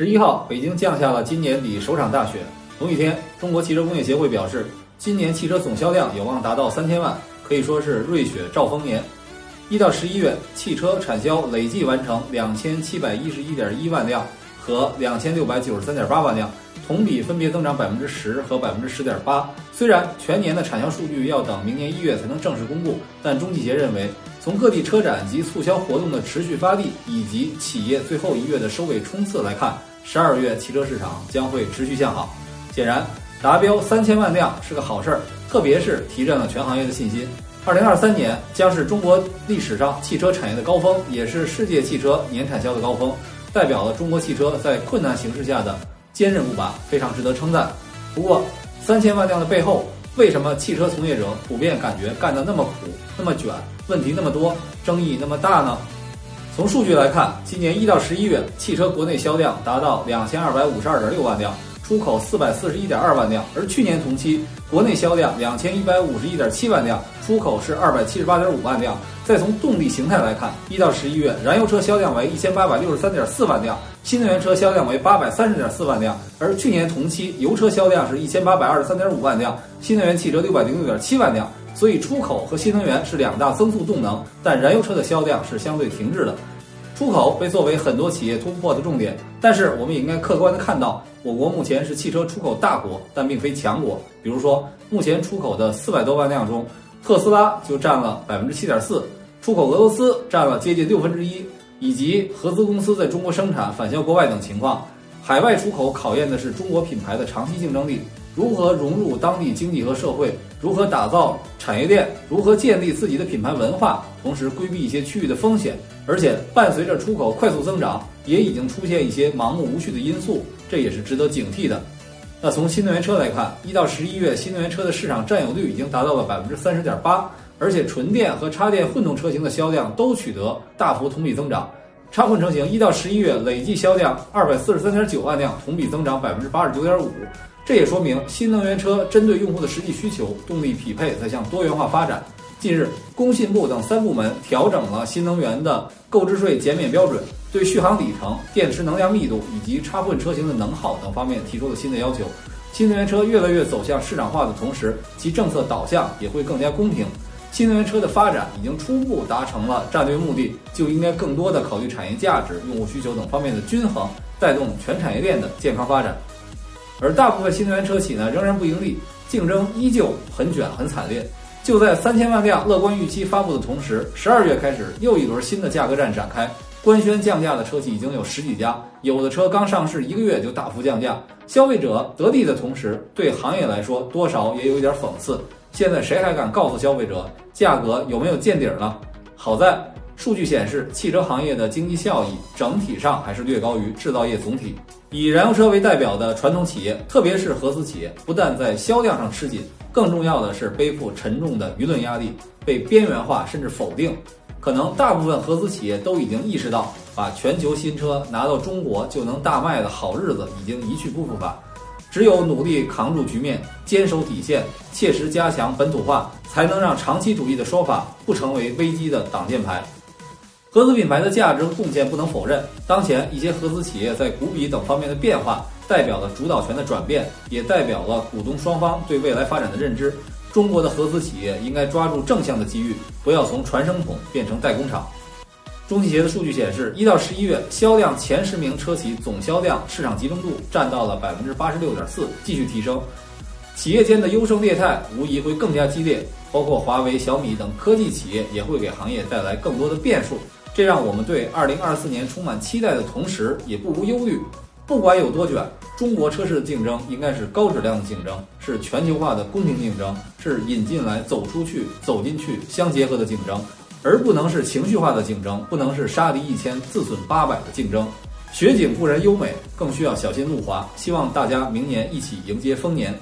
十一号，北京降下了今年底首场大雪。同一天，中国汽车工业协会表示，今年汽车总销量有望达到三千万，可以说是瑞雪兆丰年。一到十一月，汽车产销累计完成两千七百一十一点一万辆和两千六百九十三点八万辆，同比分别增长百分之十和百分之十点八。虽然全年的产销数据要等明年一月才能正式公布，但中汽协认为。从各地车展及促销活动的持续发力，以及企业最后一月的收尾冲刺来看，十二月汽车市场将会持续向好。显然，达标三千万辆是个好事儿，特别是提振了全行业的信心。二零二三年将是中国历史上汽车产业的高峰，也是世界汽车年产销的高峰，代表了中国汽车在困难形势下的坚韧不拔，非常值得称赞。不过，三千万辆的背后，为什么汽车从业者普遍感觉干得那么苦、那么卷？问题那么多，争议那么大呢？从数据来看，今年一到十一月，汽车国内销量达到两千二百五十二点六万辆，出口四百四十一点二万辆，而去年同期国内销量两千一百五十一点七万辆，出口是二百七十八点五万辆。再从动力形态来看，一到十一月，燃油车销量为一千八百六十三点四万辆，新能源车销量为八百三十点四万辆，而去年同期油车销量是一千八百二十三点五万辆，新能源汽车六百零六点七万辆。所以，出口和新能源是两大增速动能，但燃油车的销量是相对停滞的。出口被作为很多企业突破的重点，但是我们也应该客观的看到，我国目前是汽车出口大国，但并非强国。比如说，目前出口的四百多万辆中，特斯拉就占了百分之七点四，出口俄罗斯占了接近六分之一，以及合资公司在中国生产返销国外等情况。海外出口考验的是中国品牌的长期竞争力。如何融入当地经济和社会？如何打造产业链？如何建立自己的品牌文化？同时规避一些区域的风险。而且伴随着出口快速增长，也已经出现一些盲目无序的因素，这也是值得警惕的。那从新能源车来看，一到十一月，新能源车的市场占有率已经达到了百分之三十点八，而且纯电和插电混动车型的销量都取得大幅同比增长。插混车型一到十一月累计销量二百四十三点九万辆，同比增长百分之八十九点五。这也说明新能源车针对用户的实际需求、动力匹配在向多元化发展。近日，工信部等三部门调整了新能源的购置税减免标准，对续航里程、电池能量密度以及插混车型的能耗等方面提出了新的要求。新能源车越来越走向市场化的同时，其政策导向也会更加公平。新能源车的发展已经初步达成了战略目的，就应该更多的考虑产业价值、用户需求等方面的均衡，带动全产业链的健康发展。而大部分新能源车企呢，仍然不盈利，竞争依旧很卷很惨烈。就在三千万辆乐观预期发布的同时，十二月开始又一轮新的价格战展开，官宣降价的车企已经有十几家，有的车刚上市一个月就大幅降价，消费者得利的同时，对行业来说多少也有一点讽刺。现在谁还敢告诉消费者价格有没有见底呢？好在数据显示，汽车行业的经济效益整体上还是略高于制造业总体。以燃油车为代表的传统企业，特别是合资企业，不但在销量上吃紧，更重要的是背负沉重的舆论压力，被边缘化甚至否定。可能大部分合资企业都已经意识到，把全球新车拿到中国就能大卖的好日子已经一去不复返。只有努力扛住局面，坚守底线，切实加强本土化，才能让长期主义的说法不成为危机的挡箭牌。合资品牌的价值和贡献不能否认。当前一些合资企业在股比等方面的变化，代表了主导权的转变，也代表了股东双方对未来发展的认知。中国的合资企业应该抓住正向的机遇，不要从传声筒变成代工厂。中汽协的数据显示，一到十一月销量前十名车企总销量市场集中度占到了百分之八十六点四，继续提升。企业间的优胜劣汰无疑会更加激烈，包括华为、小米等科技企业也会给行业带来更多的变数。这让我们对二零二四年充满期待的同时，也不无忧虑。不管有多卷，中国车市的竞争应该是高质量的竞争，是全球化的公平竞争，是引进来、走出去、走进去相结合的竞争，而不能是情绪化的竞争，不能是杀敌一千自损八百的竞争。雪景固然优美，更需要小心路滑。希望大家明年一起迎接丰年。